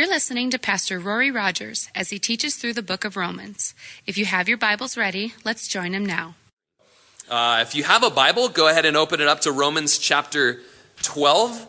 You're listening to Pastor Rory Rodgers as he teaches through the book of Romans. If you have your Bibles ready, let's join him now. Uh, if you have a Bible, go ahead and open it up to Romans chapter 12.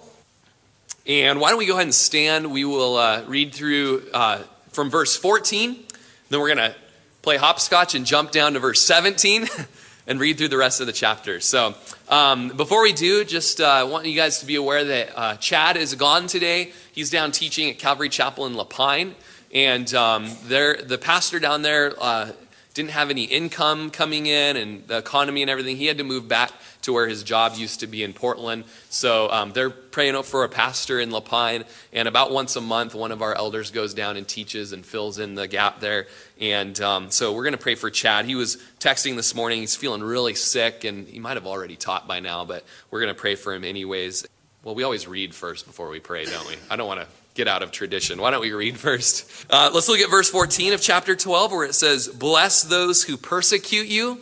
And why don't we go ahead and stand? We will uh, read through uh, from verse 14. Then we're going to play hopscotch and jump down to verse 17 and read through the rest of the chapter. So um, before we do, just uh, want you guys to be aware that uh, Chad is gone today. He's down teaching at Calvary Chapel in La Pine. And um, the pastor down there uh, didn't have any income coming in and the economy and everything. He had to move back to where his job used to be in Portland. So um, they're praying for a pastor in La Pine. And about once a month, one of our elders goes down and teaches and fills in the gap there. And um, so we're going to pray for Chad. He was texting this morning. He's feeling really sick, and he might have already taught by now, but we're going to pray for him anyways. Well, we always read first before we pray, don't we? I don't want to get out of tradition. Why don't we read first? Uh, let's look at verse 14 of chapter 12, where it says, Bless those who persecute you,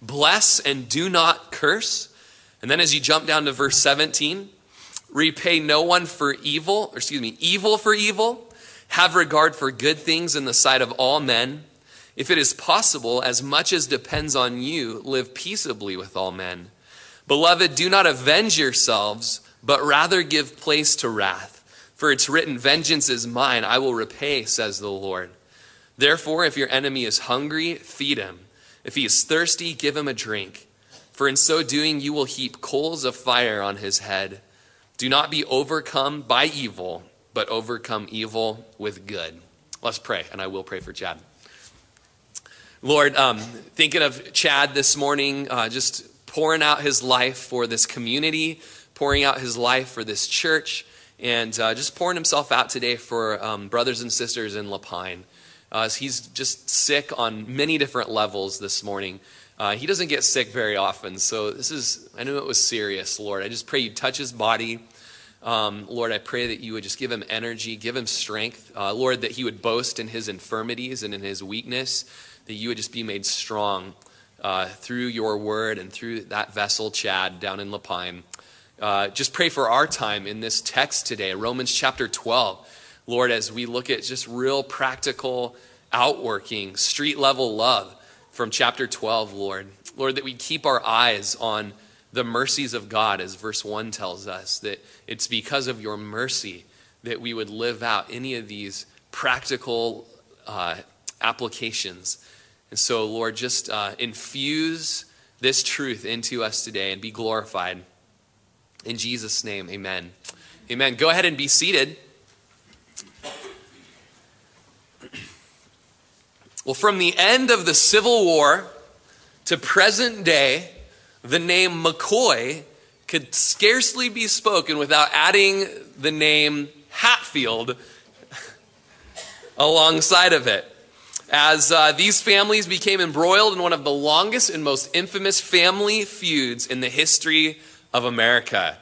bless and do not curse. And then as you jump down to verse 17, repay no one for evil, or excuse me, evil for evil. Have regard for good things in the sight of all men. If it is possible, as much as depends on you, live peaceably with all men. Beloved, do not avenge yourselves, but rather give place to wrath. For it's written, Vengeance is mine, I will repay, says the Lord. Therefore, if your enemy is hungry, feed him. If he is thirsty, give him a drink. For in so doing, you will heap coals of fire on his head. Do not be overcome by evil, but overcome evil with good. Let's pray, and I will pray for Chad. Lord, um, thinking of Chad this morning, uh, just pouring out his life for this community, pouring out his life for this church and uh, just pouring himself out today for um, brothers and sisters in La Pine. Uh, he's just sick on many different levels this morning. Uh, he doesn't get sick very often, so this is, I knew it was serious, Lord. I just pray you touch his body. Um, Lord, I pray that you would just give him energy, give him strength. Uh, Lord, that he would boast in his infirmities and in his weakness, that you would just be made strong uh, through your word and through that vessel, Chad, down in La Pine. Uh, just pray for our time in this text today, Romans chapter 12. Lord, as we look at just real practical, outworking, street level love from chapter 12, Lord. Lord, that we keep our eyes on the mercies of God, as verse 1 tells us, that it's because of your mercy that we would live out any of these practical uh, applications. And so, Lord, just uh, infuse this truth into us today and be glorified. In Jesus' name, amen. Amen. Go ahead and be seated. Well, from the end of the Civil War to present day, the name McCoy could scarcely be spoken without adding the name Hatfield alongside of it. As uh, these families became embroiled in one of the longest and most infamous family feuds in the history of America.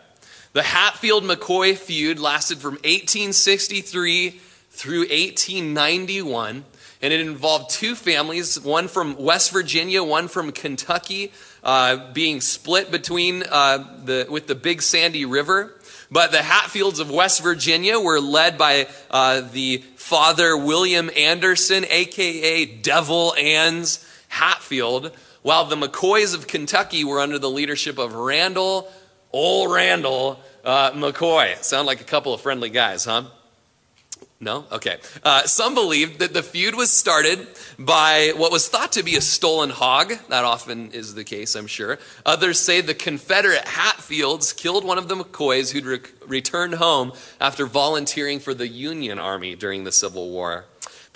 The Hatfield McCoy feud lasted from 1863 through 1891, and it involved two families, one from West Virginia, one from Kentucky, uh, being split between uh, the, with the Big Sandy River. But the Hatfields of West Virginia were led by uh, the father William Anderson, aka Devil Anse Hatfield, while the McCoys of Kentucky were under the leadership of Randall, old Randall uh, McCoy. Sound like a couple of friendly guys, huh? No? Okay. Uh, some believe that the feud was started by what was thought to be a stolen hog. That often is the case, I'm sure. Others say the Confederate Hatfields killed one of the McCoys who'd re- returned home after volunteering for the Union Army during the Civil War.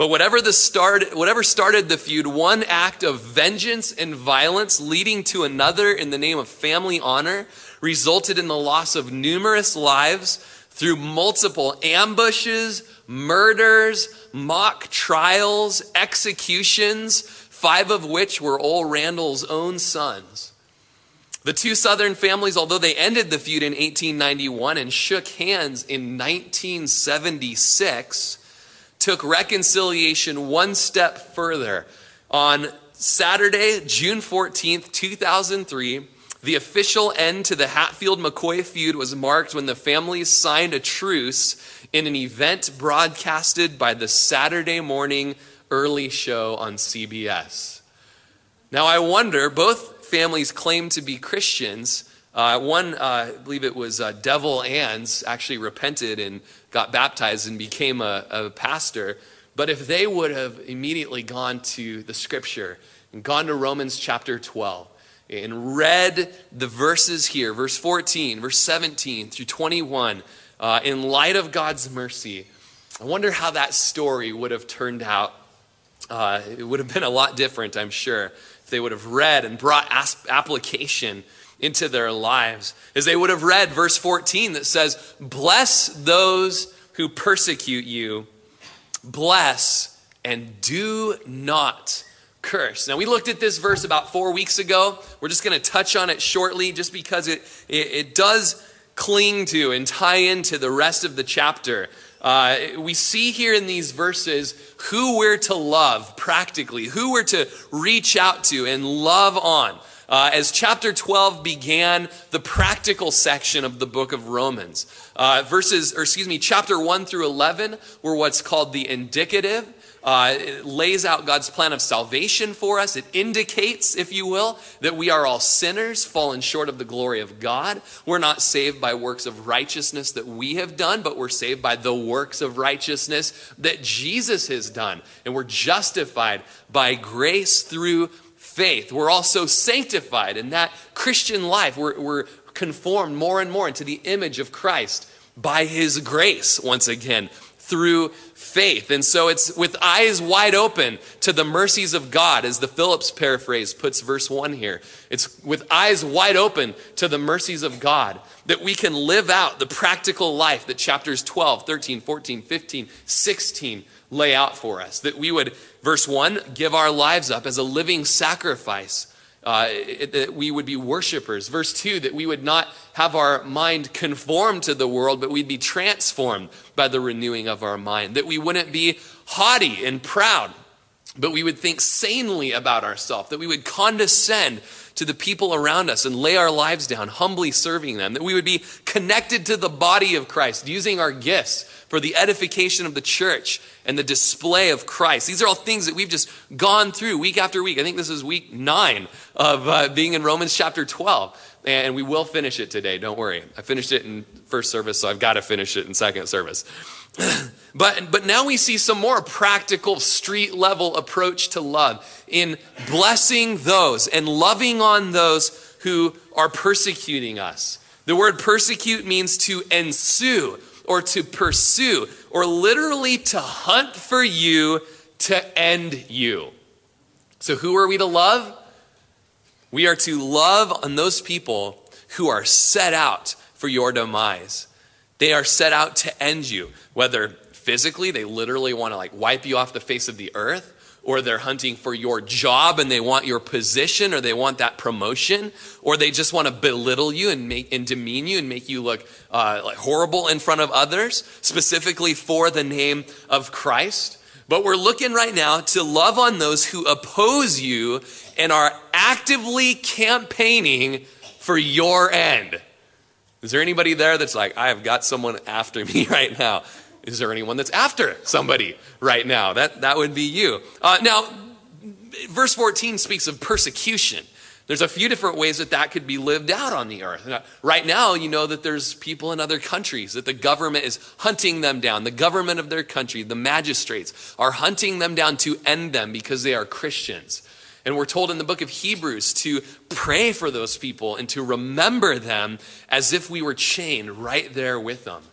But whatever, the start, whatever started the feud, one act of vengeance and violence leading to another in the name of family honor resulted in the loss of numerous lives through multiple ambushes, murders, mock trials, executions, five of which were old Randall's own sons. The two Southern families, although they ended the feud in 1891 and shook hands in 1976, took reconciliation one step further. On Saturday, June 14th, 2003, the official end to the Hatfield McCoy feud was marked when the families signed a truce in an event broadcasted by the Saturday morning early show on CBS. Now, I wonder, both families claim to be Christians. Uh, one, uh, I believe it was uh, Devil Anse, actually repented and got baptized and became a, a pastor. But if they would have immediately gone to the scripture and gone to Romans chapter 12 and read the verses here, verse 14, verse 17 through 21, uh, in light of God's mercy, I wonder how that story would have turned out. Uh, it would have been a lot different, I'm sure, if they would have read and brought application into their lives. As they would have read verse 14 that says, Bless those who persecute you, bless and do not curse. Now, we looked at this verse about four weeks ago. We're just going to touch on it shortly just because it, it, it, does cling to and tie into the rest of the chapter. Uh, we see here in these verses who we're to love practically, who we're to reach out to and love on. Uh, as chapter 12 began the practical section of the book of Romans. Uh, verses, or excuse me, chapter 1 through 11 were what's called the indicative. Uh, it lays out God's plan of salvation for us. It indicates, if you will, that we are all sinners, fallen short of the glory of God. We're not saved by works of righteousness that we have done, but we're saved by the works of righteousness that Jesus has done. And we're justified by grace through faith. We're also sanctified in that Christian life. We're, we're conformed more and more into the image of Christ by his grace, once again, through faith. And so it's with eyes wide open to the mercies of God, as the Phillips paraphrase puts verse 1 here. It's with eyes wide open to the mercies of God that we can live out the practical life that chapters 12, 13, 14, 15, 16 lay out for us. That we would, verse 1, give our lives up as a living sacrifice uh, that we would be worshipers. Verse 2, that we would not have our mind conform to the world, but we'd be transformed by the renewing of our mind. That we wouldn't be haughty and proud, but we would think sanely about ourselves. That we would condescend to the people around us and lay our lives down, humbly serving them. That we would be connected to the body of Christ, using our gifts for the edification of the church and the display of Christ. These are all things that we've just gone through week after week. I think this is week nine of uh, being in Romans chapter 12. And we will finish it today, don't worry. I finished it in first service, so I've got to finish it in second service. but, but now we see some more practical street level approach to love in blessing those and loving on those who are persecuting us. The word persecute means to ensue or to pursue, or literally to hunt for you to end you. So, who are we to love? We are to love on those people who are set out for your demise. They are set out to end you, whether physically, they literally want to like wipe you off the face of the earth, or they're hunting for your job and they want your position or they want that promotion or they just want to belittle you and make and demean you and make you look uh, like horrible in front of others specifically for the name of christ but we're looking right now to love on those who oppose you and are actively campaigning for your end is there anybody there that's like i have got someone after me right now is there anyone that's after somebody right now? That, that would be you. Uh, now, verse 14 speaks of persecution. There's a few different ways that that could be lived out on the earth. Right now, you know that there's people in other countries that the government is hunting them down. The government of their country, the magistrates, are hunting them down to end them because they are Christians. And we're told in the book of Hebrews to pray for those people and to remember them as if we were chained right there with them.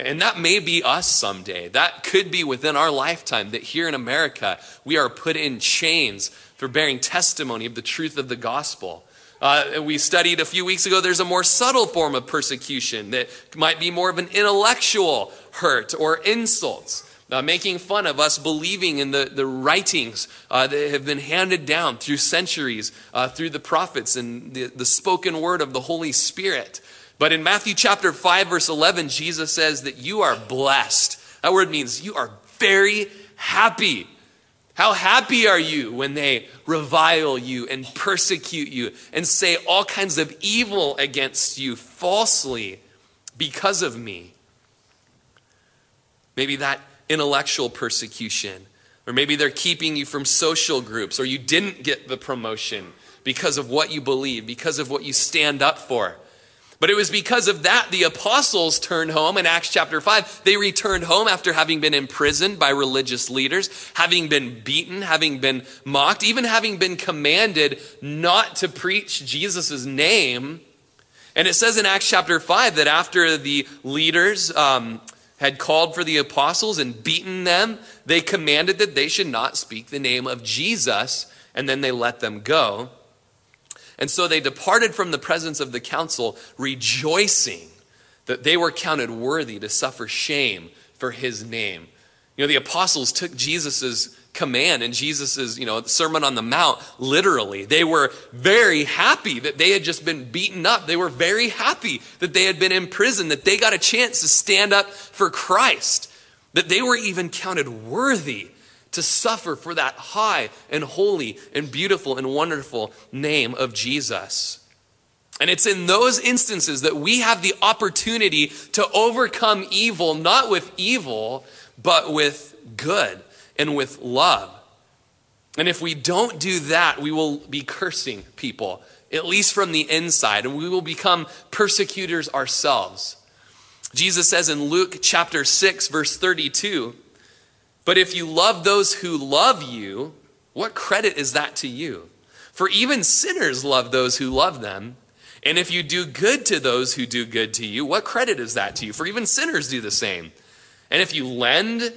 And that may be us someday. That could be within our lifetime that here in America, we are put in chains for bearing testimony of the truth of the gospel. Uh, we studied a few weeks ago, there's a more subtle form of persecution that might be more of an intellectual hurt or insults. Uh, making fun of us believing in the, the writings uh, that have been handed down through centuries, uh, through the prophets and the, the spoken word of the Holy Spirit. But in Matthew chapter 5, verse 11, Jesus says that you are blessed. That word means you are very happy. How happy are you when they revile you and persecute you and say all kinds of evil against you falsely because of me? Maybe that intellectual persecution. Or maybe they're keeping you from social groups, or you didn't get the promotion because of what you believe, because of what you stand up for. But it was because of that the apostles turned home in Acts chapter 5. They returned home after having been imprisoned by religious leaders, having been beaten, having been mocked, even having been commanded not to preach Jesus' name. And it says in Acts chapter 5 that after the leaders um, had called for the apostles and beaten them, they commanded that they should not speak the name of Jesus, and then they let them go. And so they departed from the presence of the council, rejoicing that they were counted worthy to suffer shame for his name. You know, the apostles took Jesus' command and Jesus' you know, Sermon on the Mount literally. They were very happy that they had just been beaten up. They were very happy that they had been imprisoned, that they got a chance to stand up for Christ, that they were even counted worthy to suffer for that high and holy and beautiful and wonderful name of Jesus. And it's in those instances that we have the opportunity to overcome evil, not with evil, but with good and with love. And if we don't do that, we will be cursing people, at least from the inside, and we will become persecutors ourselves. Jesus says in Luke chapter 6, verse 32, but if you love those who love you, what credit is that to you? For even sinners love those who love them. And if you do good to those who do good to you, what credit is that to you? For even sinners do the same. And if you lend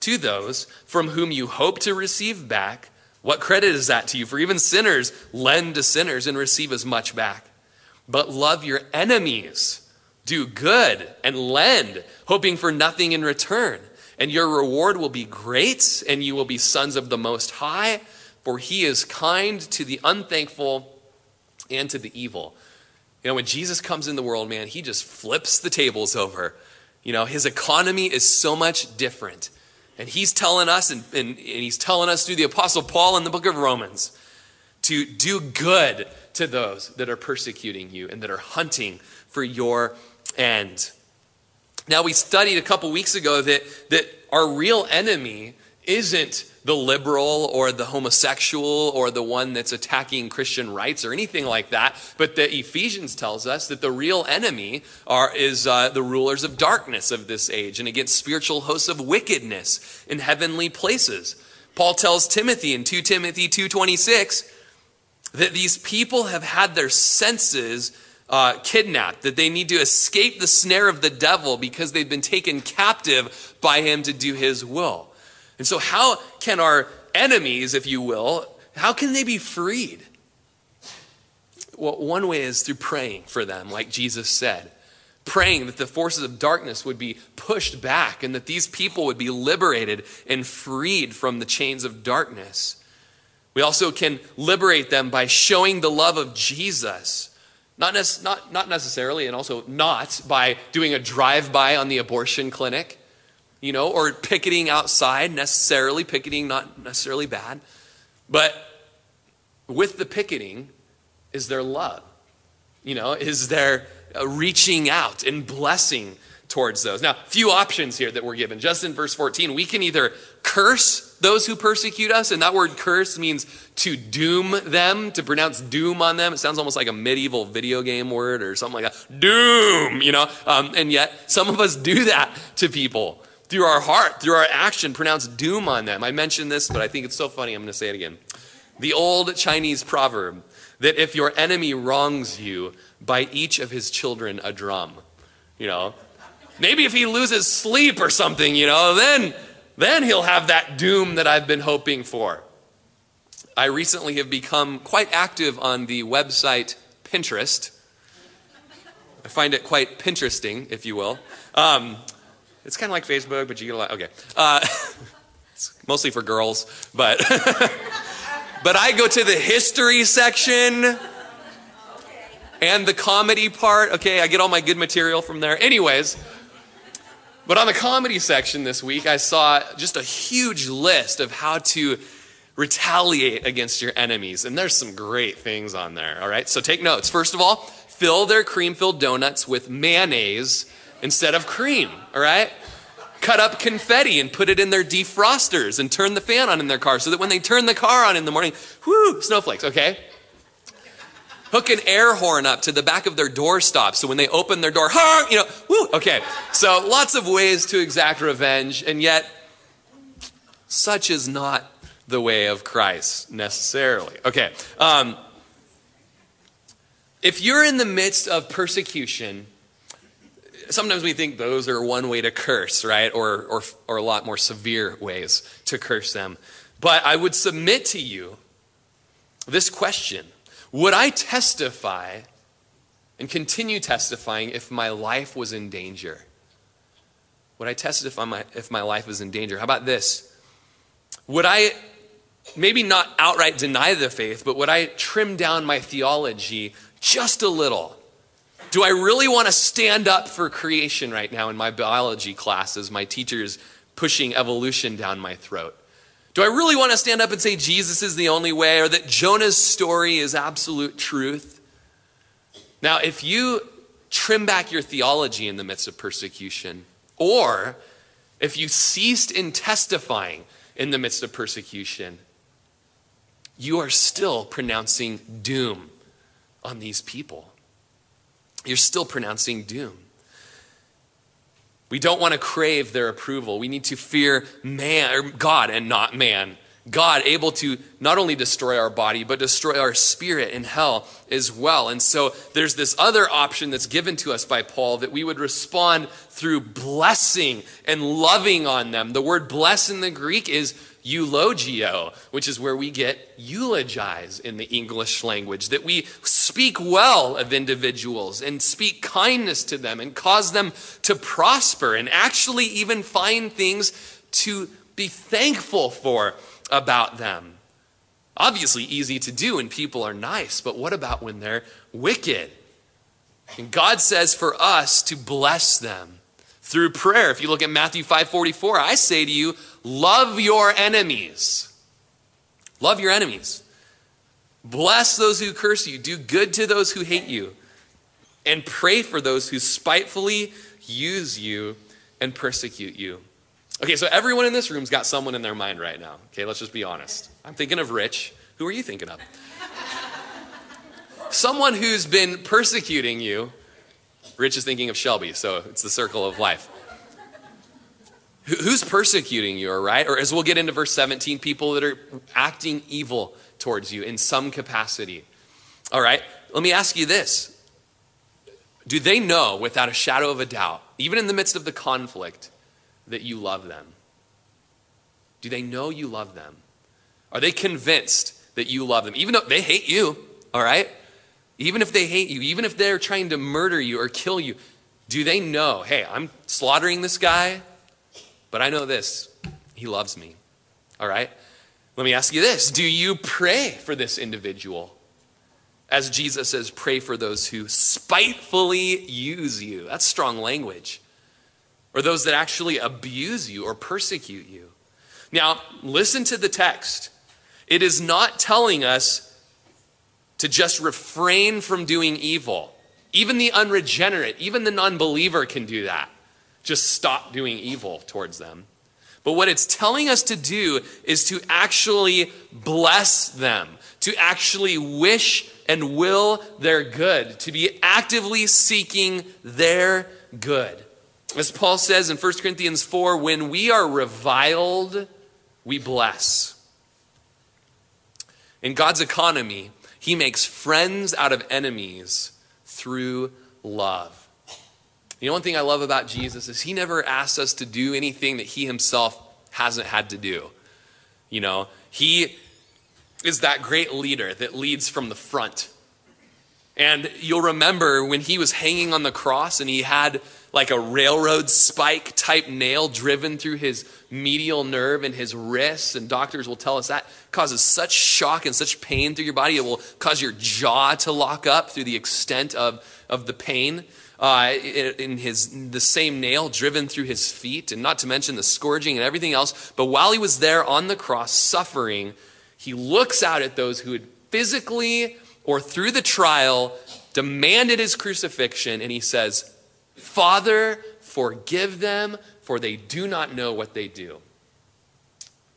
to those from whom you hope to receive back, what credit is that to you? For even sinners lend to sinners and receive as much back. But love your enemies, do good, and lend, hoping for nothing in return and your reward will be great, and you will be sons of the Most High, for he is kind to the unthankful and to the evil. You know, when Jesus comes in the world, man, he just flips the tables over. You know, his economy is so much different. And he's telling us, and, and, and he's telling us through the Apostle Paul in the book of Romans, to do good to those that are persecuting you and that are hunting for your end. Now, we studied a couple weeks ago that, that our real enemy isn't the liberal or the homosexual or the one that's attacking Christian rights or anything like that, but that Ephesians tells us that the real enemy are, is uh, the rulers of darkness of this age and against spiritual hosts of wickedness in heavenly places. Paul tells Timothy in 2 Timothy 2.26 that these people have had their senses uh, kidnapped, that they need to escape the snare of the devil because they've been taken captive by him to do his will. And so, how can our enemies, if you will, how can they be freed? Well, one way is through praying for them, like Jesus said. Praying that the forces of darkness would be pushed back and that these people would be liberated and freed from the chains of darkness. We also can liberate them by showing the love of Jesus not, ne- not, not necessarily, and also not by doing a drive by on the abortion clinic, you know, or picketing outside, necessarily. Picketing, not necessarily bad. But with the picketing is their love, you know, is their uh, reaching out and blessing towards those. Now, few options here that we're given. Just in verse 14, we can either curse those who persecute us, and that word curse means to doom them, to pronounce doom on them. It sounds almost like a medieval video game word or something like that. Doom, you know? Um, and yet, some of us do that to people through our heart, through our action, pronounce doom on them. I mentioned this, but I think it's so funny, I'm going to say it again. The old Chinese proverb that if your enemy wrongs you, buy each of his children a drum. You know, Maybe if he loses sleep or something, you know, then, then he'll have that doom that I've been hoping for. I recently have become quite active on the website Pinterest. I find it quite Pinteresting, if you will. Um, it's kind of like Facebook, but you get a lot. Okay. Uh, it's mostly for girls, but. but I go to the history section and the comedy part. Okay, I get all my good material from there. Anyways, but on the comedy section this week, I saw just a huge list of how to retaliate against your enemies. And there's some great things on there, all right? So take notes. First of all, fill their cream filled donuts with mayonnaise instead of cream, all right? cut up confetti and put it in their defrosters and turn the fan on in their car so that when they turn the car on in the morning, whoo, snowflakes, okay? Hook an air horn up to the back of their doorstop so when they open their door, you know, whoo, okay. So lots of ways to exact revenge, and yet such is not the way of Christ necessarily. Okay. Um, if you're in the midst of persecution, sometimes we think those are one way to curse, right? Or, or, or a lot more severe ways to curse them. But I would submit to you this question Would I testify and continue testifying if my life was in danger? Would I testify my, if my life was in danger? How about this? Would I maybe not outright deny the faith, but would I trim down my theology just a little? Do I really want to stand up for creation right now in my biology classes? My teacher's pushing evolution down my throat. Do I really want to stand up and say Jesus is the only way or that Jonah's story is absolute truth? Now, if you trim back your theology in the midst of persecution, or if you ceased in testifying in the midst of persecution, you are still pronouncing doom on these people. You're still pronouncing doom. We don't want to crave their approval. We need to fear man or God and not man. God able to not only destroy our body, but destroy our spirit in hell as well. And so there's this other option that's given to us by Paul that we would respond through blessing and loving on them. The word bless in the Greek is eulogio, which is where we get eulogize in the English language, that we speak well of individuals and speak kindness to them and cause them to prosper and actually even find things to be thankful for about them. Obviously, easy to do when people are nice, but what about when they're wicked? And God says for us to bless them through prayer. If you look at Matthew 5:44, I say to you, love your enemies. Love your enemies. Bless those who curse you, do good to those who hate you, and pray for those who spitefully use you and persecute you. Okay, so everyone in this room's got someone in their mind right now. Okay, let's just be honest. I'm thinking of Rich. Who are you thinking of? someone who's been persecuting you Rich is thinking of Shelby, so it's the circle of life. Who's persecuting you, all right? Or as we'll get into verse 17, people that are acting evil towards you in some capacity. All right? Let me ask you this Do they know without a shadow of a doubt, even in the midst of the conflict, that you love them? Do they know you love them? Are they convinced that you love them? Even though they hate you, all right? Even if they hate you, even if they're trying to murder you or kill you, do they know, hey, I'm slaughtering this guy, but I know this, he loves me. All right? Let me ask you this Do you pray for this individual? As Jesus says, pray for those who spitefully use you. That's strong language. Or those that actually abuse you or persecute you. Now, listen to the text. It is not telling us to just refrain from doing evil. Even the unregenerate, even the non believer can do that. Just stop doing evil towards them. But what it's telling us to do is to actually bless them, to actually wish and will their good, to be actively seeking their good. As Paul says in 1 Corinthians 4, when we are reviled, we bless. In God's economy, he makes friends out of enemies through love. You know, one thing I love about Jesus is he never asks us to do anything that he himself hasn't had to do. You know, he is that great leader that leads from the front. And you'll remember when he was hanging on the cross and he had like a railroad spike type nail driven through his medial nerve and his wrists. And doctors will tell us that causes such shock and such pain through your body, it will cause your jaw to lock up through the extent of, of the pain. Uh, in his the same nail driven through his feet, and not to mention the scourging and everything else. But while he was there on the cross suffering, he looks out at those who had physically or through the trial demanded his crucifixion, and he says, Father, forgive them, for they do not know what they do.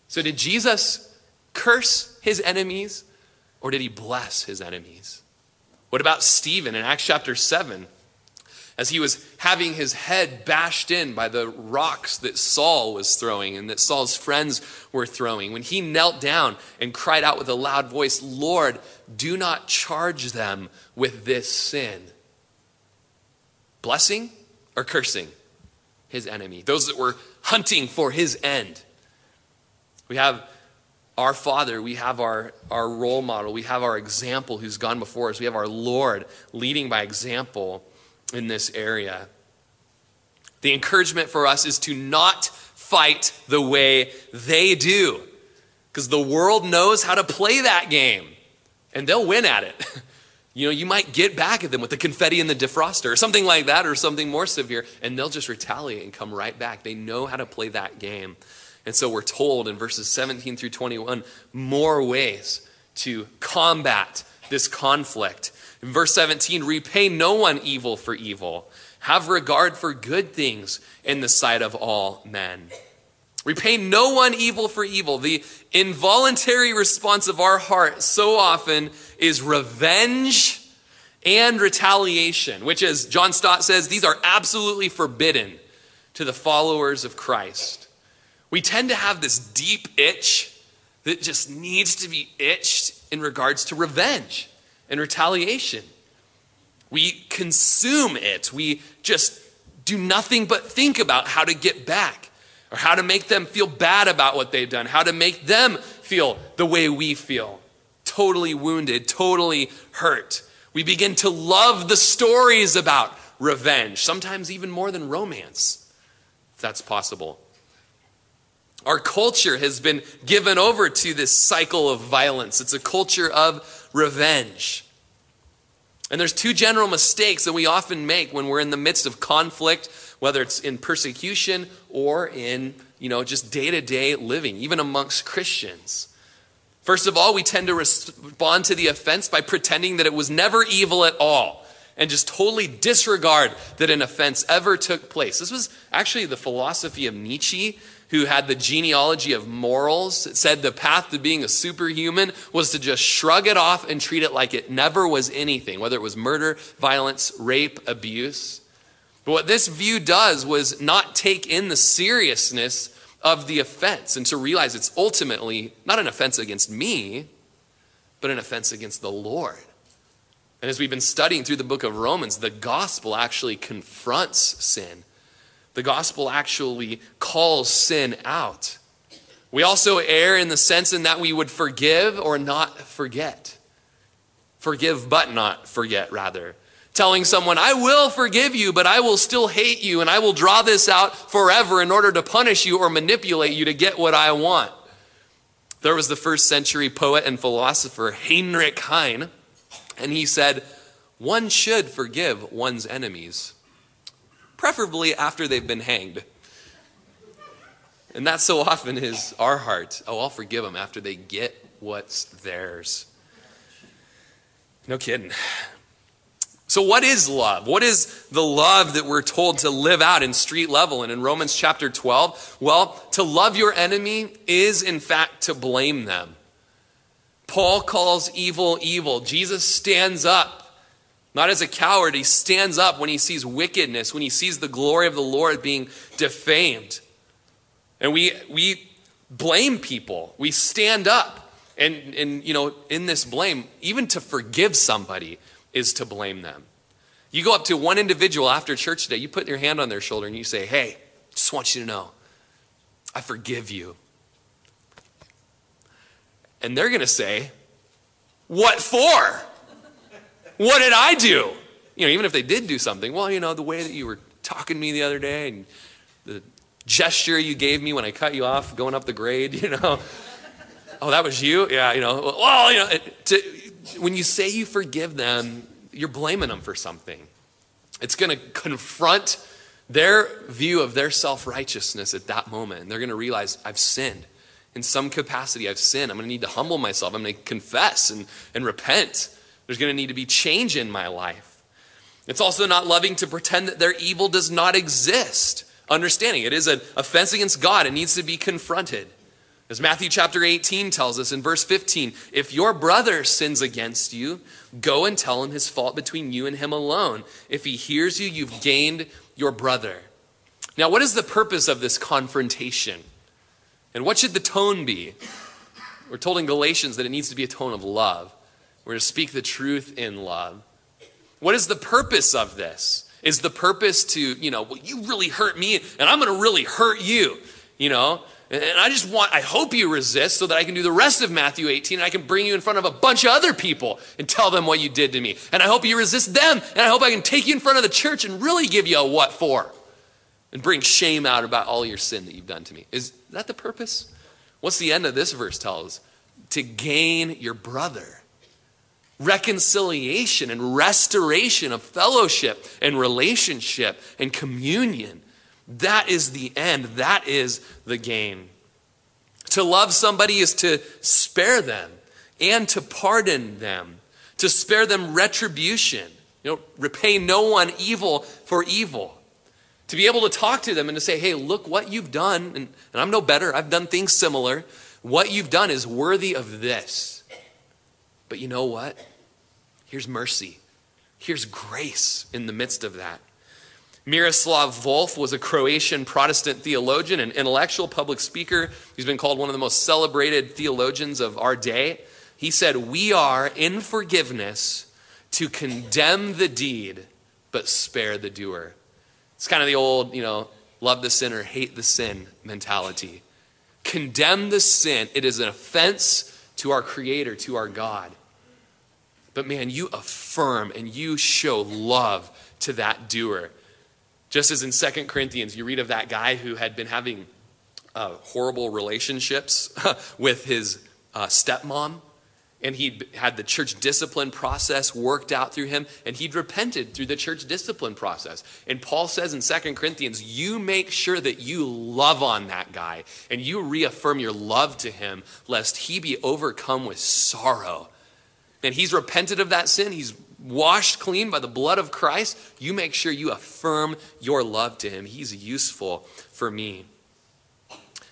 So, did Jesus curse his enemies or did he bless his enemies? What about Stephen in Acts chapter 7? As he was having his head bashed in by the rocks that Saul was throwing and that Saul's friends were throwing, when he knelt down and cried out with a loud voice, Lord, do not charge them with this sin. Blessing or cursing his enemy? Those that were hunting for his end. We have our Father, we have our, our role model, we have our example who's gone before us, we have our Lord leading by example in this area. The encouragement for us is to not fight the way they do, because the world knows how to play that game, and they'll win at it. You know, you might get back at them with the confetti and the defroster or something like that or something more severe, and they'll just retaliate and come right back. They know how to play that game. And so we're told in verses 17 through 21 more ways to combat this conflict. In verse 17, repay no one evil for evil. Have regard for good things in the sight of all men. Repay no one evil for evil. The involuntary response of our heart so often is revenge and retaliation, which, as John Stott says, these are absolutely forbidden to the followers of Christ. We tend to have this deep itch that just needs to be itched in regards to revenge and retaliation. We consume it. We just do nothing but think about how to get back or how to make them feel bad about what they've done, how to make them feel the way we feel totally wounded, totally hurt. We begin to love the stories about revenge, sometimes even more than romance, if that's possible. Our culture has been given over to this cycle of violence. It's a culture of revenge. And there's two general mistakes that we often make when we're in the midst of conflict, whether it's in persecution or in, you know, just day-to-day living, even amongst Christians. First of all, we tend to respond to the offense by pretending that it was never evil at all and just totally disregard that an offense ever took place. This was actually the philosophy of Nietzsche who had the genealogy of morals. Said the path to being a superhuman was to just shrug it off and treat it like it never was anything, whether it was murder, violence, rape, abuse. But what this view does was not take in the seriousness of the offense and to realize it's ultimately not an offense against me, but an offense against the Lord. And as we've been studying through the book of Romans, the gospel actually confronts sin the gospel actually calls sin out. We also err in the sense in that we would forgive or not forget. Forgive but not forget, rather. Telling someone, I will forgive you, but I will still hate you, and I will draw this out forever in order to punish you or manipulate you to get what I want. There was the first century poet and philosopher Heinrich Heine, and he said, One should forgive one's enemies preferably after they've been hanged. And that so often is our heart. Oh, I'll forgive them after they get what's theirs. No kidding. So, what is love? What is the love that we're told to live out in street level and in Romans chapter 12? Well, to love your enemy is, in fact, to blame them. Paul calls evil evil. Jesus stands up not as a coward, he stands up when he sees wickedness, when he sees the glory of the Lord being defamed. And we, we blame people. We stand up. And, and, you know, in this blame, even to forgive somebody is to blame them. You go up to one individual after church today, you put your hand on their shoulder and you say, Hey, just want you to know, I forgive you. And they're going to say, What for? What did I do? You know, even if they did do something, well, you know, the way that you were talking to me the other day and the gesture you gave me when I cut you off going up the grade, you know. oh, that was you? Yeah, you know. Well, you know, to, when you say you forgive them, you're blaming them for something. It's going to confront their view of their self righteousness at that moment. And they're going to realize, I've sinned. In some capacity, I've sinned. I'm going to need to humble myself. I'm going to confess and, and repent. There's going to need to be change in my life. It's also not loving to pretend that their evil does not exist. understanding. It is an offense against God. It needs to be confronted. As Matthew chapter 18 tells us in verse 15, if your brother sins against you, go and tell him his fault between you and him alone. If he hears you, you've gained your brother. Now, what is the purpose of this confrontation? And what should the tone be? We're told in Galatians that it needs to be a tone of love. We're to speak the truth in love. What is the purpose of this? Is the purpose to, you know, well, you really hurt me and I'm going to really hurt you, you know? And I just want, I hope you resist so that I can do the rest of Matthew 18 and I can bring you in front of a bunch of other people and tell them what you did to me. And I hope you resist them. And I hope I can take you in front of the church and really give you a what for and bring shame out about all your sin that you've done to me. Is that the purpose? What's the end of this verse tells? To gain your brother. Reconciliation and restoration of fellowship and relationship and communion. That is the end. That is the gain. To love somebody is to spare them and to pardon them, to spare them retribution. You know, repay no one evil for evil. To be able to talk to them and to say, hey, look what you've done, and, and I'm no better, I've done things similar. What you've done is worthy of this. But you know what? Here's mercy. Here's grace in the midst of that. Miroslav Volf was a Croatian Protestant theologian and intellectual public speaker. He's been called one of the most celebrated theologians of our day. He said, We are in forgiveness to condemn the deed, but spare the doer. It's kind of the old, you know, love the sinner, hate the sin mentality. Condemn the sin. It is an offense to our Creator, to our God. But man, you affirm and you show love to that doer. Just as in Second Corinthians, you read of that guy who had been having uh, horrible relationships with his uh, stepmom, and he'd had the church discipline process worked out through him, and he'd repented through the church discipline process. And Paul says in Second Corinthians, you make sure that you love on that guy, and you reaffirm your love to him, lest he be overcome with sorrow. And he's repented of that sin, he's washed clean by the blood of Christ, you make sure you affirm your love to him. He's useful for me.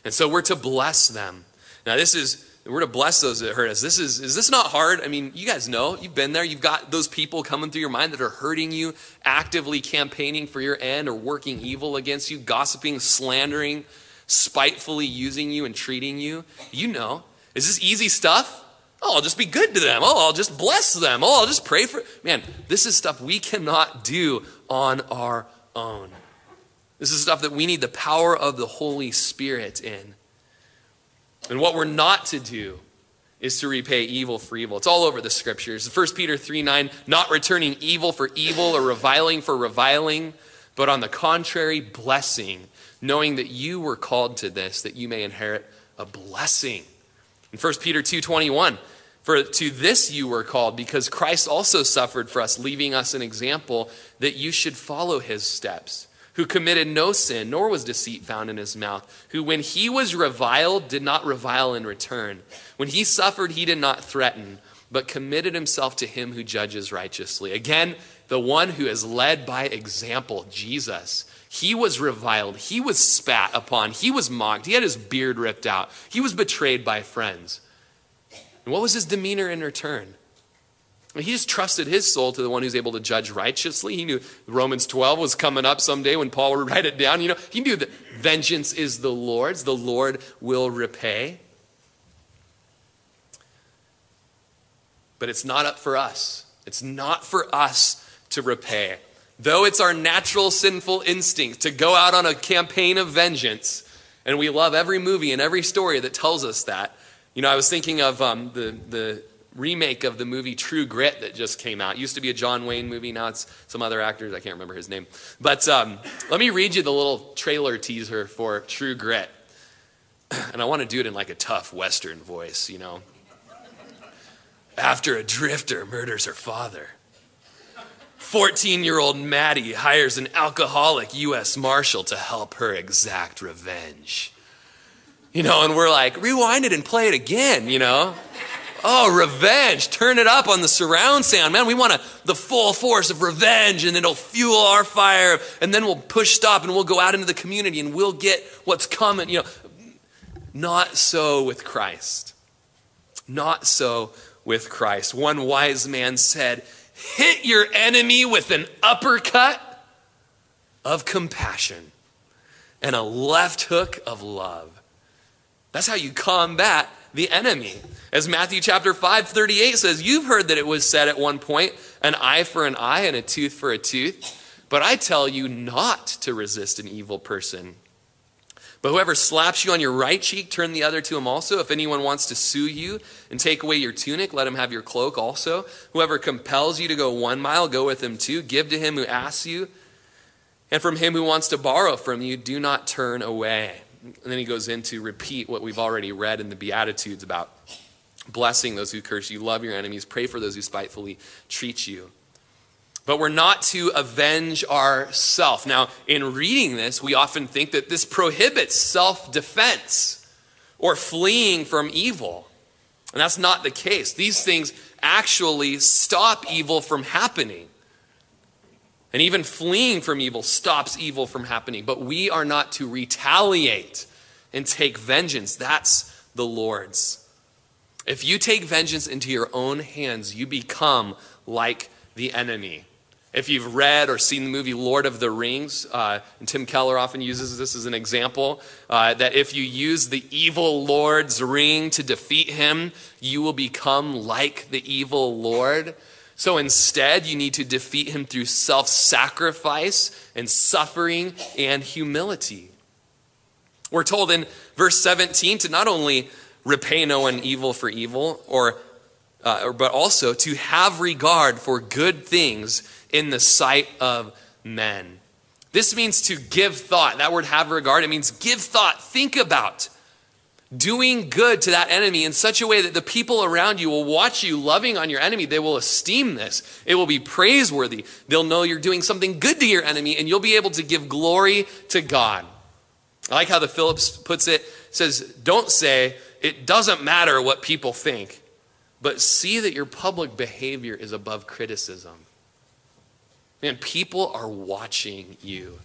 And so we're to bless them. Now, this is, we're to bless those that hurt us. This is, is this not hard? I mean, you guys know, you've been there. You've got those people coming through your mind that are hurting you, actively campaigning for your end or working evil against you, gossiping, slandering, spitefully using you and treating you. You know. Is this easy stuff? Oh, I'll just be good to them. Oh, I'll just bless them. Oh, I'll just pray for. Man, this is stuff we cannot do on our own. This is stuff that we need the power of the Holy Spirit in. And what we're not to do is to repay evil for evil. It's all over the scriptures. 1 Peter 3 9, not returning evil for evil or reviling for reviling, but on the contrary, blessing, knowing that you were called to this, that you may inherit a blessing. In 1 Peter 2:21, for to this you were called, because Christ also suffered for us, leaving us an example that you should follow his steps. Who committed no sin, nor was deceit found in his mouth. Who, when he was reviled, did not revile in return. When he suffered, he did not threaten, but committed himself to him who judges righteously. Again, the one who is led by example, Jesus. He was reviled. He was spat upon. He was mocked. He had his beard ripped out. He was betrayed by friends. And what was his demeanor in return? He just trusted his soul to the one who's able to judge righteously. He knew Romans 12 was coming up someday when Paul would write it down. You know, he knew that vengeance is the Lord's, the Lord will repay. But it's not up for us. It's not for us to repay. Though it's our natural sinful instinct to go out on a campaign of vengeance, and we love every movie and every story that tells us that, you know, I was thinking of um, the, the remake of the movie True Grit that just came out. It used to be a John Wayne movie. Now it's some other actors. I can't remember his name. But um, let me read you the little trailer teaser for True Grit. And I want to do it in like a tough Western voice, you know. After a drifter murders her father, 14 year old Mattie hires an alcoholic U.S. Marshal to help her exact revenge. You know, and we're like, rewind it and play it again, you know? Oh, revenge. Turn it up on the surround sound. Man, we want a, the full force of revenge and it'll fuel our fire. And then we'll push stop and we'll go out into the community and we'll get what's coming. You know, not so with Christ. Not so with Christ. One wise man said, Hit your enemy with an uppercut of compassion and a left hook of love. That's how you combat the enemy. As Matthew chapter 5 38 says, You've heard that it was said at one point, an eye for an eye and a tooth for a tooth. But I tell you not to resist an evil person. But whoever slaps you on your right cheek, turn the other to him also. If anyone wants to sue you and take away your tunic, let him have your cloak also. Whoever compels you to go one mile, go with him too. Give to him who asks you. And from him who wants to borrow from you, do not turn away. And then he goes in to repeat what we've already read in the Beatitudes about blessing those who curse you, love your enemies, pray for those who spitefully treat you. But we're not to avenge ourself. Now, in reading this, we often think that this prohibits self defense or fleeing from evil. And that's not the case. These things actually stop evil from happening. And even fleeing from evil stops evil from happening. But we are not to retaliate and take vengeance. That's the Lord's. If you take vengeance into your own hands, you become like the enemy. If you've read or seen the movie Lord of the Rings, uh, and Tim Keller often uses this as an example, uh, that if you use the evil Lord's ring to defeat him, you will become like the evil Lord. So instead, you need to defeat him through self sacrifice and suffering and humility. We're told in verse 17 to not only repay no one evil for evil, or, uh, but also to have regard for good things in the sight of men. This means to give thought. That word have regard, it means give thought, think about doing good to that enemy in such a way that the people around you will watch you loving on your enemy. They will esteem this. It will be praiseworthy. They'll know you're doing something good to your enemy and you'll be able to give glory to God. I like how the Phillips puts it. says, don't say, it doesn't matter what people think, but see that your public behavior is above criticism. Man, people are watching you.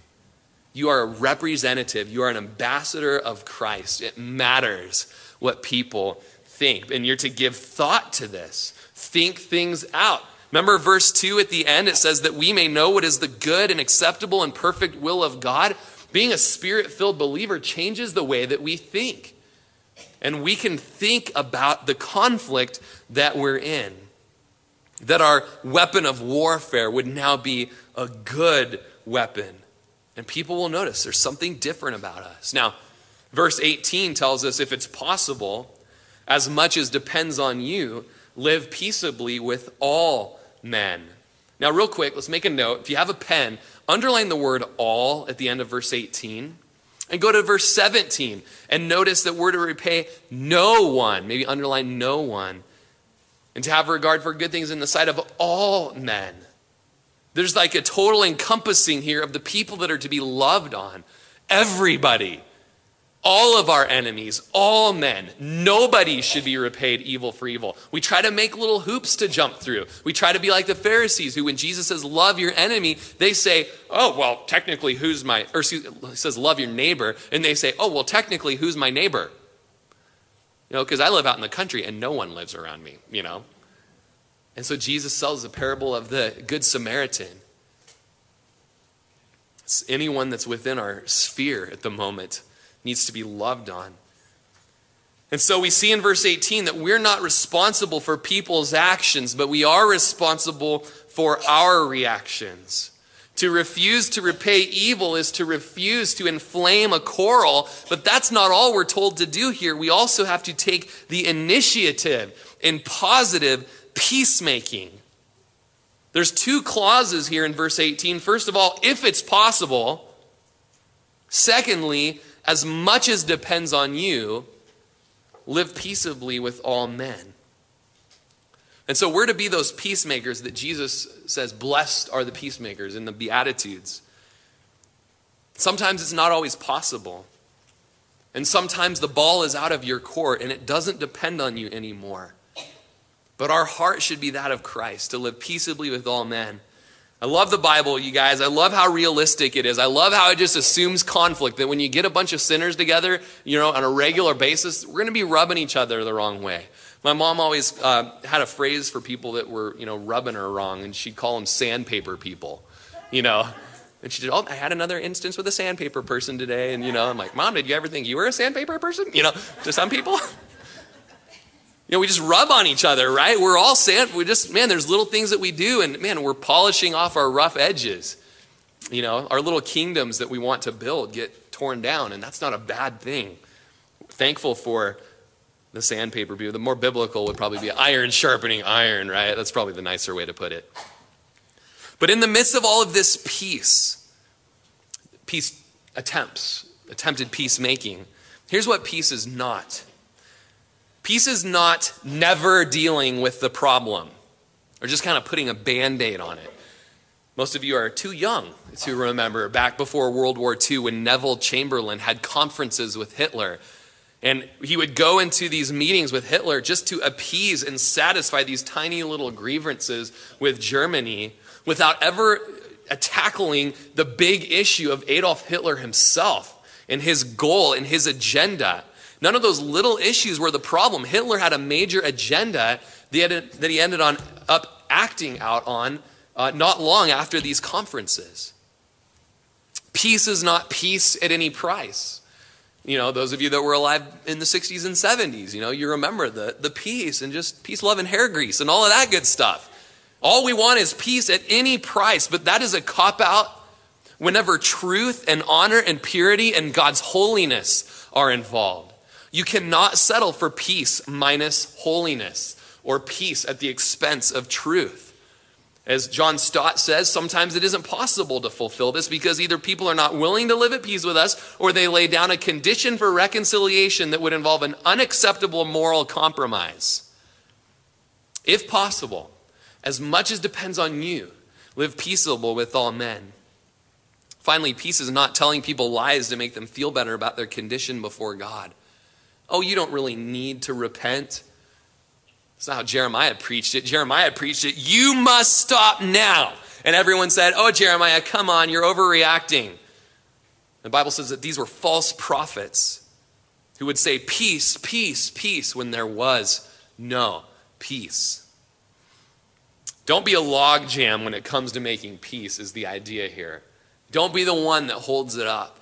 You are a representative, you are an ambassador of Christ. It matters what people think. And you're to give thought to this, think things out. Remember verse 2 at the end? It says that we may know what is the good and acceptable and perfect will of God. Being a spirit filled believer changes the way that we think. And we can think about the conflict that we're in. That our weapon of warfare would now be a good weapon and people will notice there's something different about us. Now, verse 18 tells us if it's possible, as much as depends on you, live peaceably with all men. Now, real quick, let's make a note. If you have a pen, underline the word all at the end of verse 18 and go to verse 17 and notice that we're to repay no one, maybe underline no one, and to have regard for good things in the sight of all men. There's like a total encompassing here of the people that are to be loved on. Everybody. All of our enemies, all men, nobody should be repaid evil for evil. We try to make little hoops to jump through. We try to be like the Pharisees, who, when Jesus says, love your enemy, they say, oh, well, technically, who's my, or he says, love your neighbor, and they say, oh, well, technically, who's my neighbor? You know, because I live out in the country and no one lives around me, you know? And so Jesus tells the parable of the Good Samaritan. It's anyone that's within our sphere at the moment needs to be loved on. And so we see in verse 18 that we're not responsible for people's actions, but we are responsible for our reactions. To refuse to repay evil is to refuse to inflame a quarrel, but that's not all we're told to do here. We also have to take the initiative in positive peacemaking. There's two clauses here in verse 18. First of all, if it's possible. Secondly, as much as depends on you, live peaceably with all men. And so we're to be those peacemakers that Jesus says, blessed are the peacemakers in the Beatitudes. Sometimes it's not always possible. And sometimes the ball is out of your court and it doesn't depend on you anymore. But our heart should be that of Christ, to live peaceably with all men. I love the Bible, you guys. I love how realistic it is. I love how it just assumes conflict that when you get a bunch of sinners together, you know, on a regular basis, we're going to be rubbing each other the wrong way. My mom always uh, had a phrase for people that were, you know, rubbing her wrong, and she'd call them sandpaper people, you know. And she said, Oh, I had another instance with a sandpaper person today. And, you know, I'm like, Mom, did you ever think you were a sandpaper person? You know, to some people. You know, we just rub on each other, right? We're all sand. We just, man, there's little things that we do, and man, we're polishing off our rough edges. You know, our little kingdoms that we want to build get torn down, and that's not a bad thing. Thankful for the sandpaper view. The more biblical would probably be iron sharpening iron, right? That's probably the nicer way to put it. But in the midst of all of this peace, peace attempts, attempted peacemaking, here's what peace is not. Peace is not never dealing with the problem or just kind of putting a band aid on it. Most of you are too young to remember back before World War II when Neville Chamberlain had conferences with Hitler. And he would go into these meetings with Hitler just to appease and satisfy these tiny little grievances with Germany without ever tackling the big issue of Adolf Hitler himself and his goal and his agenda. None of those little issues were the problem. Hitler had a major agenda that he ended on, up acting out on uh, not long after these conferences. Peace is not peace at any price. You know, those of you that were alive in the 60s and 70s, you know, you remember the, the peace and just peace, love, and hair grease and all of that good stuff. All we want is peace at any price, but that is a cop out whenever truth and honor and purity and God's holiness are involved. You cannot settle for peace minus holiness or peace at the expense of truth. As John Stott says, sometimes it isn't possible to fulfill this because either people are not willing to live at peace with us or they lay down a condition for reconciliation that would involve an unacceptable moral compromise. If possible, as much as depends on you, live peaceable with all men. Finally, peace is not telling people lies to make them feel better about their condition before God. Oh, you don't really need to repent. That's not how Jeremiah preached it. Jeremiah preached it, you must stop now. And everyone said, Oh, Jeremiah, come on, you're overreacting. The Bible says that these were false prophets who would say, Peace, peace, peace, when there was no peace. Don't be a logjam when it comes to making peace, is the idea here. Don't be the one that holds it up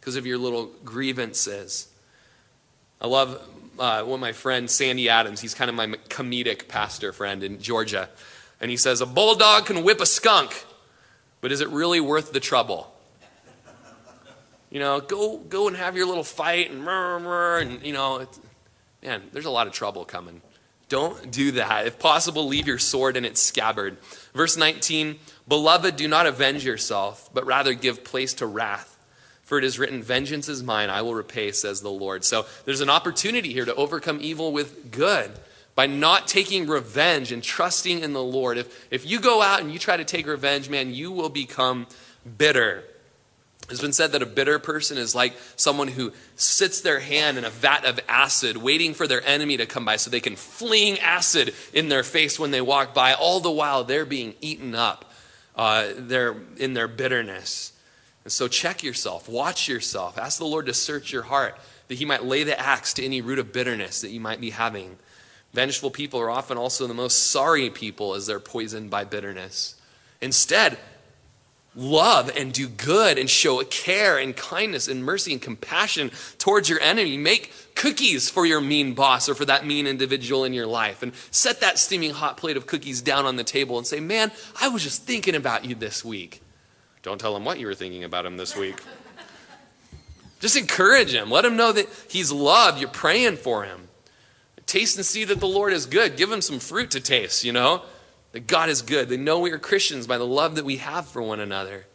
because of your little grievances. I love uh, one of my friends, Sandy Adams. He's kind of my comedic pastor friend in Georgia. And he says, A bulldog can whip a skunk, but is it really worth the trouble? You know, go, go and have your little fight and, and you know, man, there's a lot of trouble coming. Don't do that. If possible, leave your sword in its scabbard. Verse 19 Beloved, do not avenge yourself, but rather give place to wrath. For it is written, Vengeance is mine, I will repay, says the Lord. So there's an opportunity here to overcome evil with good by not taking revenge and trusting in the Lord. If, if you go out and you try to take revenge, man, you will become bitter. It's been said that a bitter person is like someone who sits their hand in a vat of acid, waiting for their enemy to come by so they can fling acid in their face when they walk by. All the while, they're being eaten up uh, they're in their bitterness. And so, check yourself, watch yourself, ask the Lord to search your heart that He might lay the axe to any root of bitterness that you might be having. Vengeful people are often also the most sorry people as they're poisoned by bitterness. Instead, love and do good and show care and kindness and mercy and compassion towards your enemy. Make cookies for your mean boss or for that mean individual in your life and set that steaming hot plate of cookies down on the table and say, Man, I was just thinking about you this week. Don't tell him what you were thinking about him this week. just encourage him. Let him know that he's loved. You're praying for him. Taste and see that the Lord is good. Give him some fruit to taste, you know? that God is good. They know we are Christians by the love that we have for one another.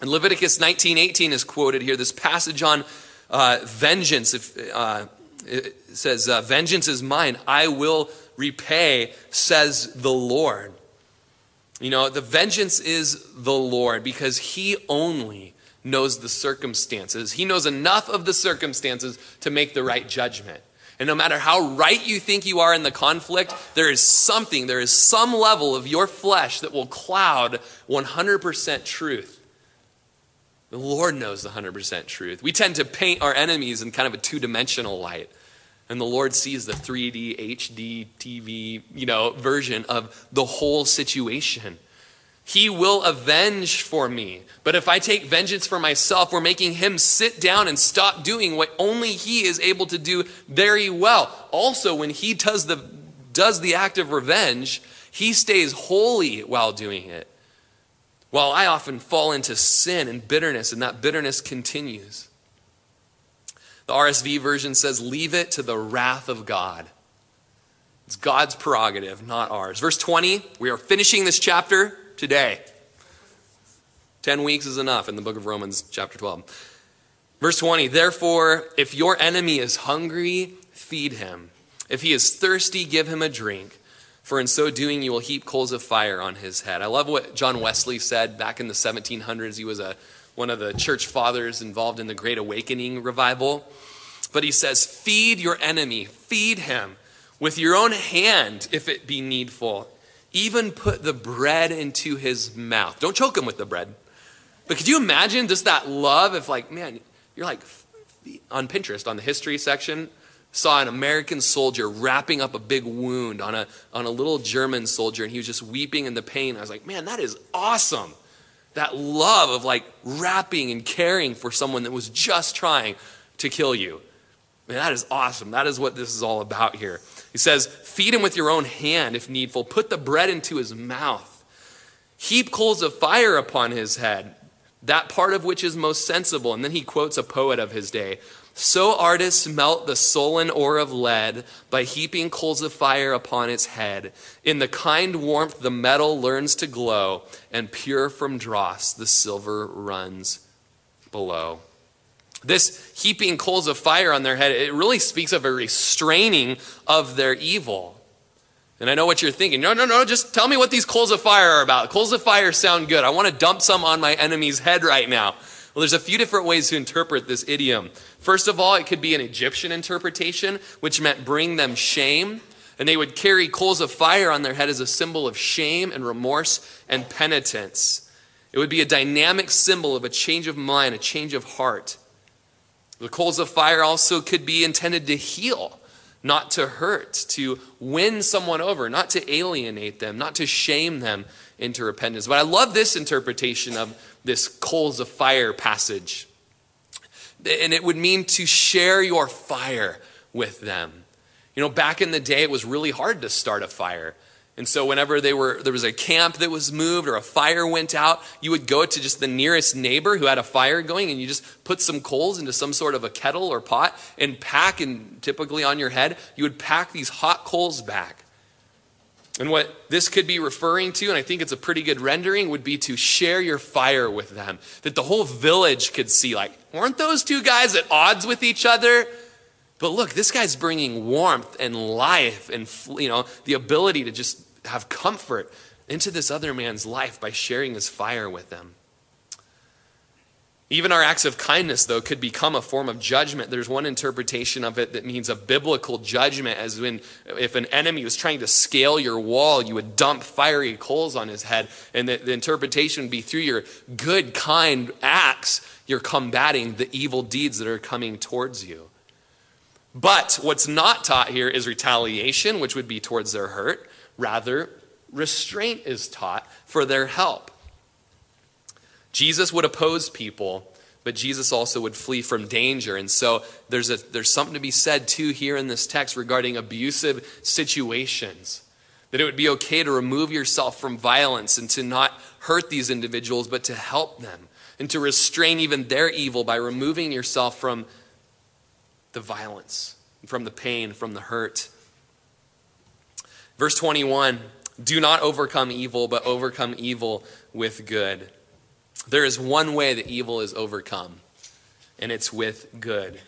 And Leviticus 19:18 is quoted here. This passage on uh, vengeance. If, uh, it says, uh, "Vengeance is mine; I will repay," says the Lord. You know, the vengeance is the Lord because He only knows the circumstances. He knows enough of the circumstances to make the right judgment. And no matter how right you think you are in the conflict, there is something, there is some level of your flesh that will cloud 100% truth. The Lord knows the 100% truth. We tend to paint our enemies in kind of a two dimensional light. And the Lord sees the 3D, HD, TV, you know, version of the whole situation. He will avenge for me. But if I take vengeance for myself, we're making him sit down and stop doing what only he is able to do very well. Also, when he does the, does the act of revenge, he stays holy while doing it. While I often fall into sin and bitterness, and that bitterness continues. The RSV version says, Leave it to the wrath of God. It's God's prerogative, not ours. Verse 20, we are finishing this chapter today. 10 weeks is enough in the book of Romans, chapter 12. Verse 20, therefore, if your enemy is hungry, feed him. If he is thirsty, give him a drink for in so doing you will heap coals of fire on his head. I love what John Wesley said back in the 1700s. He was a, one of the church fathers involved in the Great Awakening revival. But he says, Feed your enemy, feed him with your own hand if it be needful. Even put the bread into his mouth. Don't choke him with the bread. But could you imagine just that love if, like, man, you're like on Pinterest on the history section, saw an American soldier wrapping up a big wound on a, on a little German soldier, and he was just weeping in the pain. I was like, man, that is awesome. That love of like wrapping and caring for someone that was just trying to kill you. Man, that is awesome. That is what this is all about here. He says, feed him with your own hand if needful, put the bread into his mouth, heap coals of fire upon his head, that part of which is most sensible. And then he quotes a poet of his day so artists melt the sullen ore of lead by heaping coals of fire upon its head. In the kind warmth, the metal learns to glow, and pure from dross, the silver runs below. This heaping coals of fire on their head, it really speaks of a restraining of their evil. And I know what you're thinking. No, no, no, just tell me what these coals of fire are about. Coals of fire sound good. I want to dump some on my enemy's head right now. Well, there's a few different ways to interpret this idiom. First of all, it could be an Egyptian interpretation, which meant bring them shame. And they would carry coals of fire on their head as a symbol of shame and remorse and penitence. It would be a dynamic symbol of a change of mind, a change of heart. The coals of fire also could be intended to heal, not to hurt, to win someone over, not to alienate them, not to shame them into repentance. But I love this interpretation of this coals of fire passage. And it would mean to share your fire with them. You know, back in the day, it was really hard to start a fire. And so, whenever they were, there was a camp that was moved or a fire went out, you would go to just the nearest neighbor who had a fire going and you just put some coals into some sort of a kettle or pot and pack, and typically on your head, you would pack these hot coals back. And what this could be referring to, and I think it's a pretty good rendering, would be to share your fire with them. That the whole village could see, like, weren't those two guys at odds with each other? But look, this guy's bringing warmth and life and, you know, the ability to just have comfort into this other man's life by sharing his fire with them. Even our acts of kindness, though, could become a form of judgment. There's one interpretation of it that means a biblical judgment, as when if an enemy was trying to scale your wall, you would dump fiery coals on his head. And the, the interpretation would be through your good, kind acts, you're combating the evil deeds that are coming towards you. But what's not taught here is retaliation, which would be towards their hurt. Rather, restraint is taught for their help. Jesus would oppose people, but Jesus also would flee from danger. And so there's, a, there's something to be said too here in this text regarding abusive situations. That it would be okay to remove yourself from violence and to not hurt these individuals, but to help them and to restrain even their evil by removing yourself from the violence, from the pain, from the hurt. Verse 21 Do not overcome evil, but overcome evil with good. There is one way that evil is overcome, and it's with good.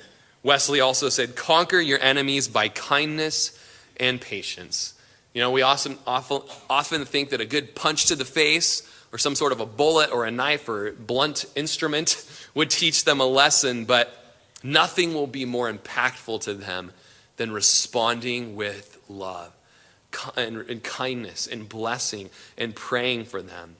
Wesley also said, Conquer your enemies by kindness and patience. You know, we often, often, often think that a good punch to the face or some sort of a bullet or a knife or blunt instrument would teach them a lesson, but nothing will be more impactful to them than responding with love and, and kindness and blessing and praying for them.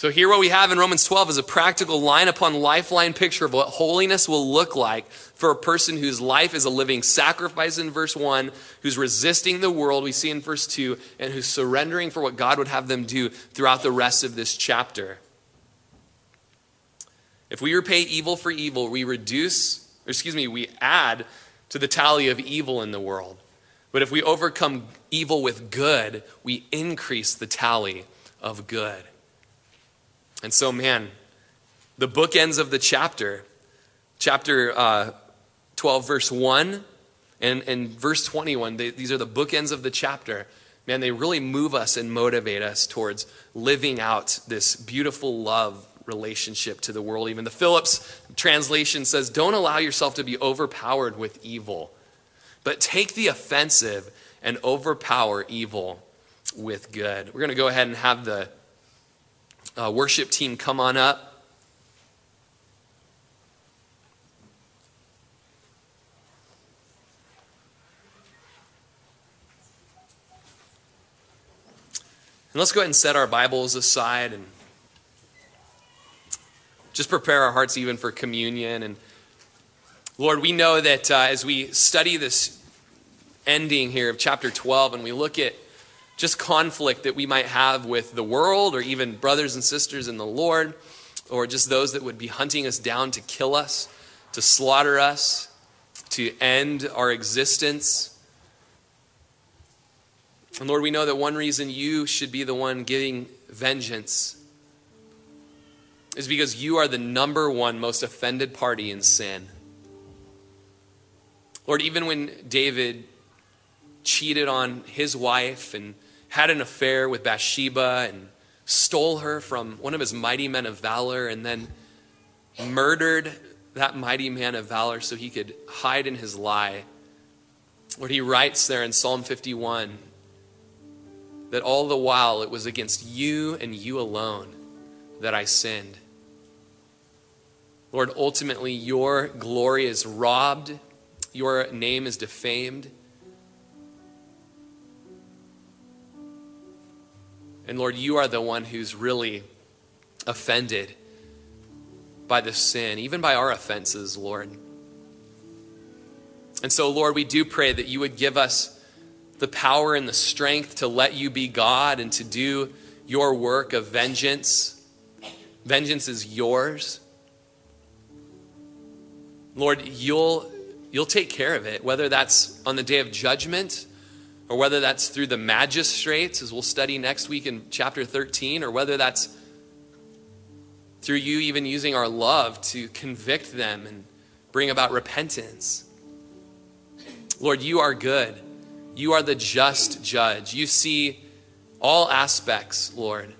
So, here, what we have in Romans 12 is a practical line upon lifeline picture of what holiness will look like for a person whose life is a living sacrifice in verse 1, who's resisting the world, we see in verse 2, and who's surrendering for what God would have them do throughout the rest of this chapter. If we repay evil for evil, we reduce, or excuse me, we add to the tally of evil in the world. But if we overcome evil with good, we increase the tally of good. And so, man, the bookends of the chapter, chapter uh, 12, verse 1, and, and verse 21, they, these are the bookends of the chapter. Man, they really move us and motivate us towards living out this beautiful love relationship to the world. Even the Phillips translation says, Don't allow yourself to be overpowered with evil, but take the offensive and overpower evil with good. We're going to go ahead and have the uh, worship team come on up. And let's go ahead and set our Bibles aside and just prepare our hearts even for communion. And Lord, we know that uh, as we study this ending here of chapter 12 and we look at just conflict that we might have with the world or even brothers and sisters in the Lord or just those that would be hunting us down to kill us, to slaughter us, to end our existence. And Lord, we know that one reason you should be the one giving vengeance is because you are the number one most offended party in sin. Lord, even when David cheated on his wife and had an affair with Bathsheba and stole her from one of his mighty men of valor and then murdered that mighty man of valor so he could hide in his lie. What he writes there in Psalm 51 that all the while it was against you and you alone that I sinned. Lord, ultimately, your glory is robbed, your name is defamed. And Lord, you are the one who's really offended by the sin, even by our offenses, Lord. And so, Lord, we do pray that you would give us the power and the strength to let you be God and to do your work of vengeance. Vengeance is yours. Lord, you'll, you'll take care of it, whether that's on the day of judgment or whether that's through the magistrates, as we'll study next week in chapter 13, or whether that's through you even using our love to convict them and bring about repentance. Lord, you are good. You are the just judge. You see all aspects, Lord.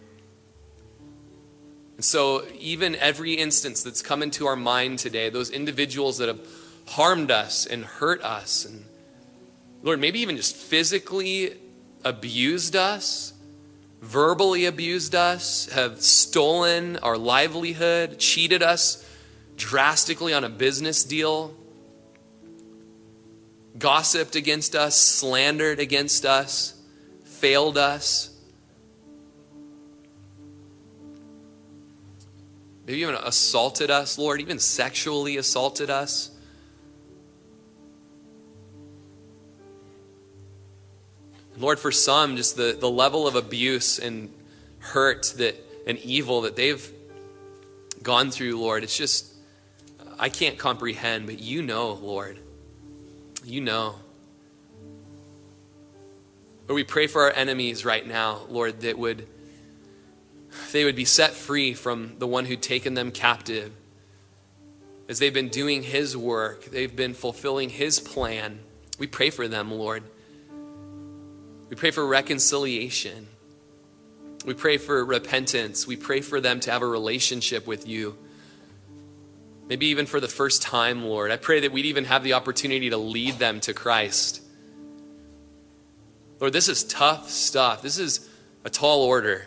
And so, even every instance that's come into our mind today, those individuals that have harmed us and hurt us, and Lord, maybe even just physically abused us, verbally abused us, have stolen our livelihood, cheated us drastically on a business deal, gossiped against us, slandered against us, failed us. maybe even assaulted us, Lord, even sexually assaulted us. Lord, for some, just the, the level of abuse and hurt that and evil that they've gone through, Lord, it's just, I can't comprehend, but you know, Lord. You know. Lord, we pray for our enemies right now, Lord, that would they would be set free from the one who'd taken them captive. As they've been doing His work, they've been fulfilling His plan. We pray for them, Lord. We pray for reconciliation. We pray for repentance. We pray for them to have a relationship with you. Maybe even for the first time, Lord. I pray that we'd even have the opportunity to lead them to Christ. Lord, this is tough stuff. This is a tall order.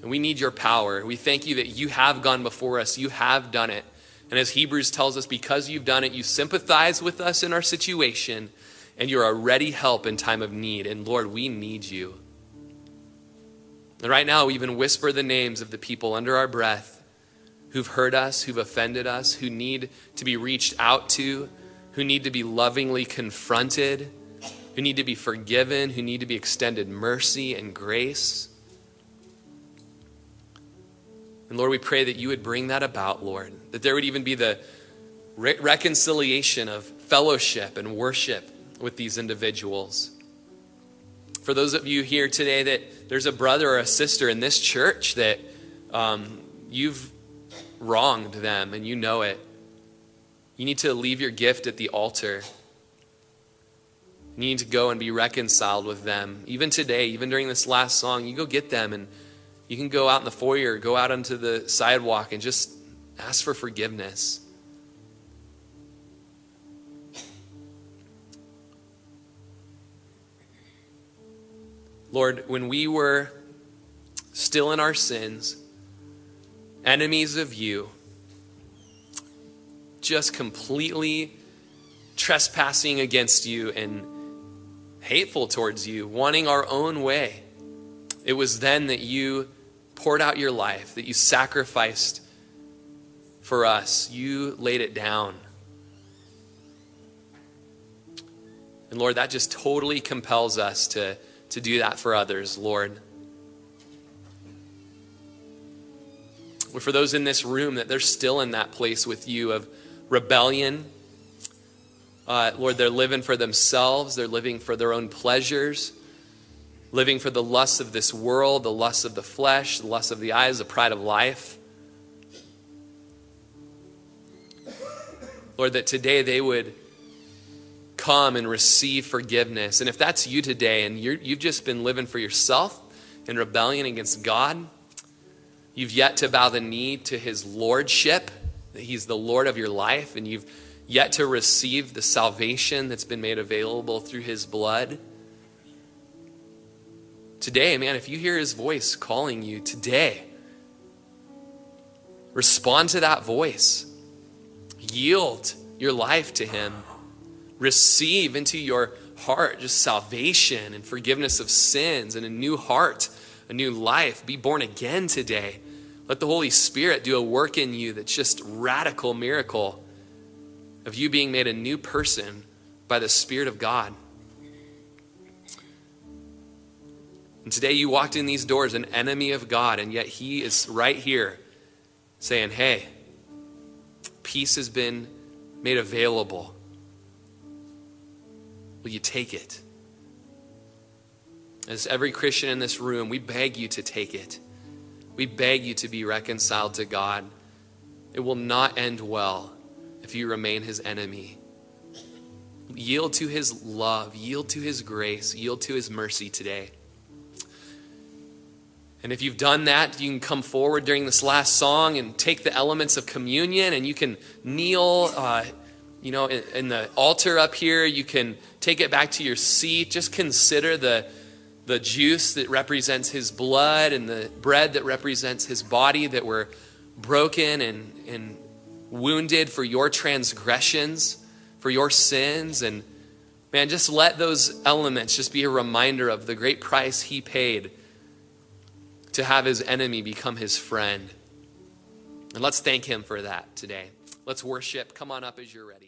And we need your power. We thank you that you have gone before us. You have done it. And as Hebrews tells us, because you've done it, you sympathize with us in our situation and you're a ready help in time of need. And Lord, we need you. And right now, we even whisper the names of the people under our breath who've hurt us, who've offended us, who need to be reached out to, who need to be lovingly confronted, who need to be forgiven, who need to be extended mercy and grace. And Lord, we pray that you would bring that about, Lord, that there would even be the re- reconciliation of fellowship and worship with these individuals. For those of you here today that there's a brother or a sister in this church that um, you've wronged them and you know it, you need to leave your gift at the altar. You need to go and be reconciled with them. Even today, even during this last song, you go get them and you can go out in the foyer, go out onto the sidewalk and just ask for forgiveness. Lord, when we were still in our sins, enemies of you, just completely trespassing against you and hateful towards you, wanting our own way, it was then that you poured out your life, that you sacrificed for us. You laid it down. And Lord, that just totally compels us to, to do that for others, Lord. Or for those in this room that they're still in that place with you of rebellion. Uh, Lord, they're living for themselves, they're living for their own pleasures living for the lusts of this world, the lusts of the flesh, the lusts of the eyes, the pride of life. Lord, that today they would come and receive forgiveness. And if that's you today and you have just been living for yourself in rebellion against God, you've yet to bow the knee to his lordship, that he's the Lord of your life, and you've yet to receive the salvation that's been made available through his blood Today, man, if you hear his voice calling you today, respond to that voice. Yield your life to him. Receive into your heart just salvation and forgiveness of sins and a new heart, a new life. Be born again today. Let the Holy Spirit do a work in you that's just radical miracle of you being made a new person by the Spirit of God. And today you walked in these doors, an enemy of God, and yet He is right here saying, Hey, peace has been made available. Will you take it? As every Christian in this room, we beg you to take it. We beg you to be reconciled to God. It will not end well if you remain his enemy. Yield to his love, yield to his grace, yield to his mercy today. And if you've done that, you can come forward during this last song and take the elements of communion and you can kneel, uh, you know, in, in, the altar up here. You can take it back to your seat. Just consider the, the juice that represents his blood and the bread that represents his body that were broken and, and wounded for your transgressions, for your sins. And man, just let those elements just be a reminder of the great price he paid to have his enemy become his friend. And let's thank him for that today. Let's worship. Come on up as you're ready.